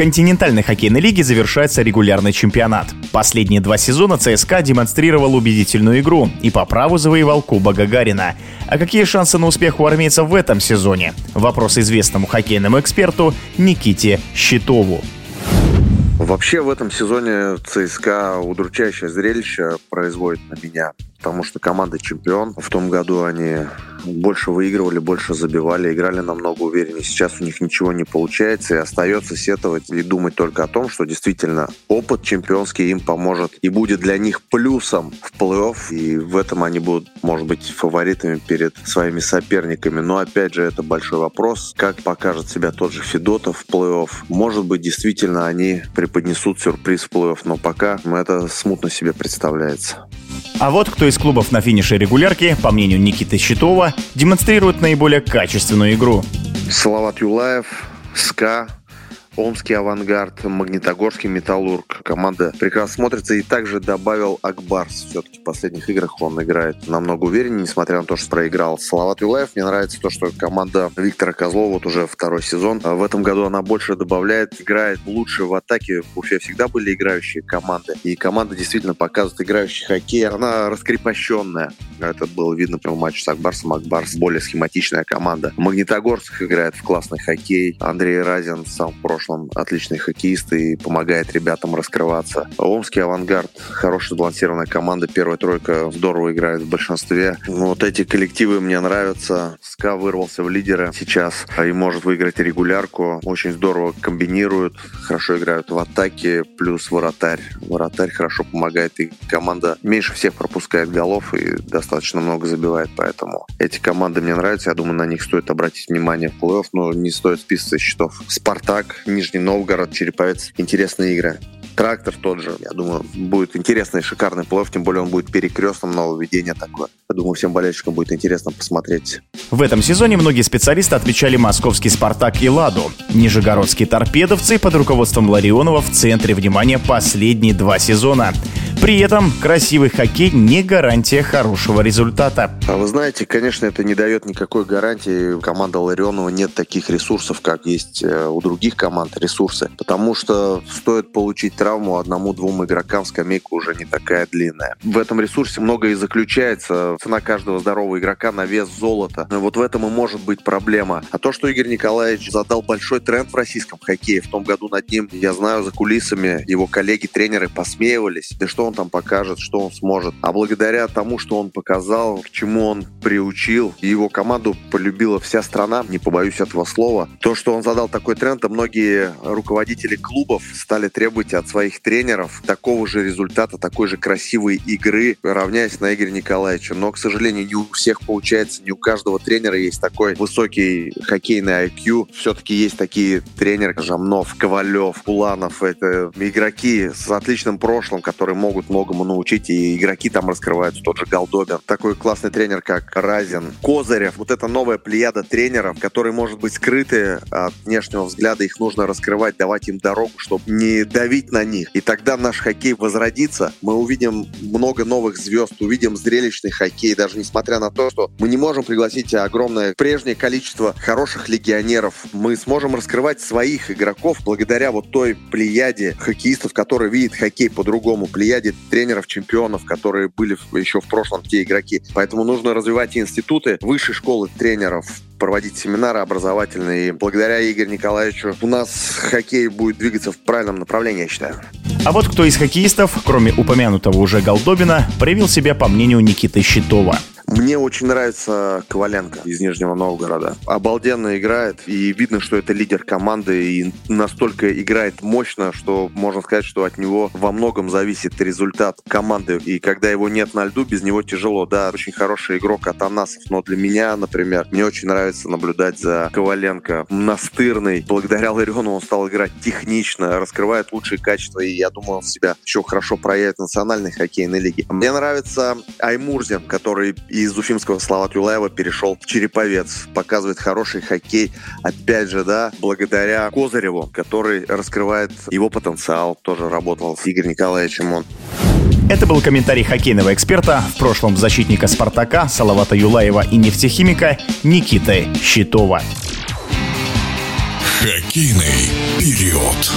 Континентальной хоккейной лиге завершается регулярный чемпионат. Последние два сезона ЦСКА демонстрировал убедительную игру и по праву завоевал Кубок Гагарина. А какие шансы на успех у армейцев в этом сезоне? Вопрос известному хоккейному эксперту Никите Щитову. Вообще в этом сезоне ЦСКА удручающее зрелище производит на меня, потому что команда чемпион. В том году они больше выигрывали, больше забивали, играли намного увереннее. Сейчас у них ничего не получается, и остается сетовать и думать только о том, что действительно опыт чемпионский им поможет и будет для них плюсом в плей-офф, и в этом они будут, может быть, фаворитами перед своими соперниками. Но, опять же, это большой вопрос, как покажет себя тот же Федотов в плей-офф. Может быть, действительно, они преподнесут сюрприз в плей-офф, но пока это смутно себе представляется. А вот кто из клубов на финише регулярки, по мнению Никиты Щитова, демонстрирует наиболее качественную игру. Салават Юлаев, СКА, Омский авангард, Магнитогорский металлург. Команда прекрасно смотрится. И также добавил Акбарс. Все-таки в последних играх он играет намного увереннее, несмотря на то, что проиграл Салават Юлаев. Мне нравится то, что команда Виктора Козлова вот уже второй сезон. В этом году она больше добавляет, играет лучше в атаке. В Уфе всегда были играющие команды. И команда действительно показывает играющий хоккей. Она раскрепощенная. Это было видно в матче с Акбарсом. Акбарс более схематичная команда. Магнитогорск играет в классный хоккей. Андрей Разин сам в прошлом прошлом отличный хоккеист и помогает ребятам раскрываться. Омский авангард, хорошая сбалансированная команда, первая тройка здорово играет в большинстве. Вот эти коллективы мне нравятся. СКА вырвался в лидеры сейчас и может выиграть регулярку. Очень здорово комбинируют, хорошо играют в атаке, плюс вратарь. Вратарь хорошо помогает, и команда меньше всех пропускает голов и достаточно много забивает, поэтому эти команды мне нравятся. Я думаю, на них стоит обратить внимание в плей-офф, но не стоит списывать счетов. Спартак, Нижний Новгород, Череповец. Интересные игры. Трактор тот же. Я думаю, будет интересный, шикарный плов, тем более он будет перекрестным нововведение такое. Я думаю, всем болельщикам будет интересно посмотреть. В этом сезоне многие специалисты отмечали московский «Спартак» и «Ладу». Нижегородские торпедовцы под руководством Ларионова в центре внимания последние два сезона. При этом красивый хоккей не гарантия хорошего результата. А вы знаете, конечно, это не дает никакой гарантии. Команда Ларионова нет таких ресурсов, как есть э, у других команд ресурсы. Потому что стоит получить травму одному-двум игрокам, скамейка уже не такая длинная. В этом ресурсе многое и заключается. Цена каждого здорового игрока на вес золота. Но вот в этом и может быть проблема. А то, что Игорь Николаевич задал большой тренд в российском хоккее, в том году над ним, я знаю, за кулисами его коллеги-тренеры посмеивались. Да что он там покажет, что он сможет. А благодаря тому, что он показал, к чему он приучил, его команду полюбила вся страна, не побоюсь этого слова. То, что он задал такой тренд, а многие руководители клубов стали требовать от своих тренеров такого же результата, такой же красивой игры, равняясь на Игоря Николаевича. Но, к сожалению, не у всех получается, не у каждого тренера есть такой высокий хоккейный IQ. Все-таки есть такие тренеры, Жамнов, Ковалев, Пуланов. Это игроки с отличным прошлым, которые могут могут многому научить, и игроки там раскрываются, тот же Голдобин. Такой классный тренер, как Разин, Козырев. Вот это новая плеяда тренеров, которые, может быть, скрыты от внешнего взгляда, их нужно раскрывать, давать им дорогу, чтобы не давить на них. И тогда наш хоккей возродится. Мы увидим много новых звезд, увидим зрелищный хоккей, даже несмотря на то, что мы не можем пригласить огромное прежнее количество хороших легионеров. Мы сможем раскрывать своих игроков благодаря вот той плеяде хоккеистов, которые видят хоккей по-другому, плеяде ряде тренеров-чемпионов, которые были еще в прошлом те игроки. Поэтому нужно развивать институты, высшей школы тренеров, проводить семинары образовательные. Благодаря Игорю Николаевичу у нас хоккей будет двигаться в правильном направлении, я считаю. А вот кто из хоккеистов, кроме упомянутого уже Голдобина, проявил себя по мнению Никиты Щитова – мне очень нравится Коваленко из Нижнего Новгорода. Обалденно играет, и видно, что это лидер команды, и настолько играет мощно, что можно сказать, что от него во многом зависит результат команды. И когда его нет на льду, без него тяжело. Да, очень хороший игрок Атанасов, но для меня, например, мне очень нравится наблюдать за Коваленко. Настырный. Благодаря Лариону он стал играть технично, раскрывает лучшие качества, и я думаю, он себя еще хорошо проявит в национальной хоккейной лиге. Мне нравится Аймурзин, который из Уфимского Слава Юлаева перешел в Череповец. Показывает хороший хоккей. Опять же, да, благодаря Козыреву, который раскрывает его потенциал. Тоже работал с Игорем Николаевичем он. Это был комментарий хоккейного эксперта, в прошлом защитника «Спартака» Салавата Юлаева и нефтехимика Никиты Щитова. Хоккейный период.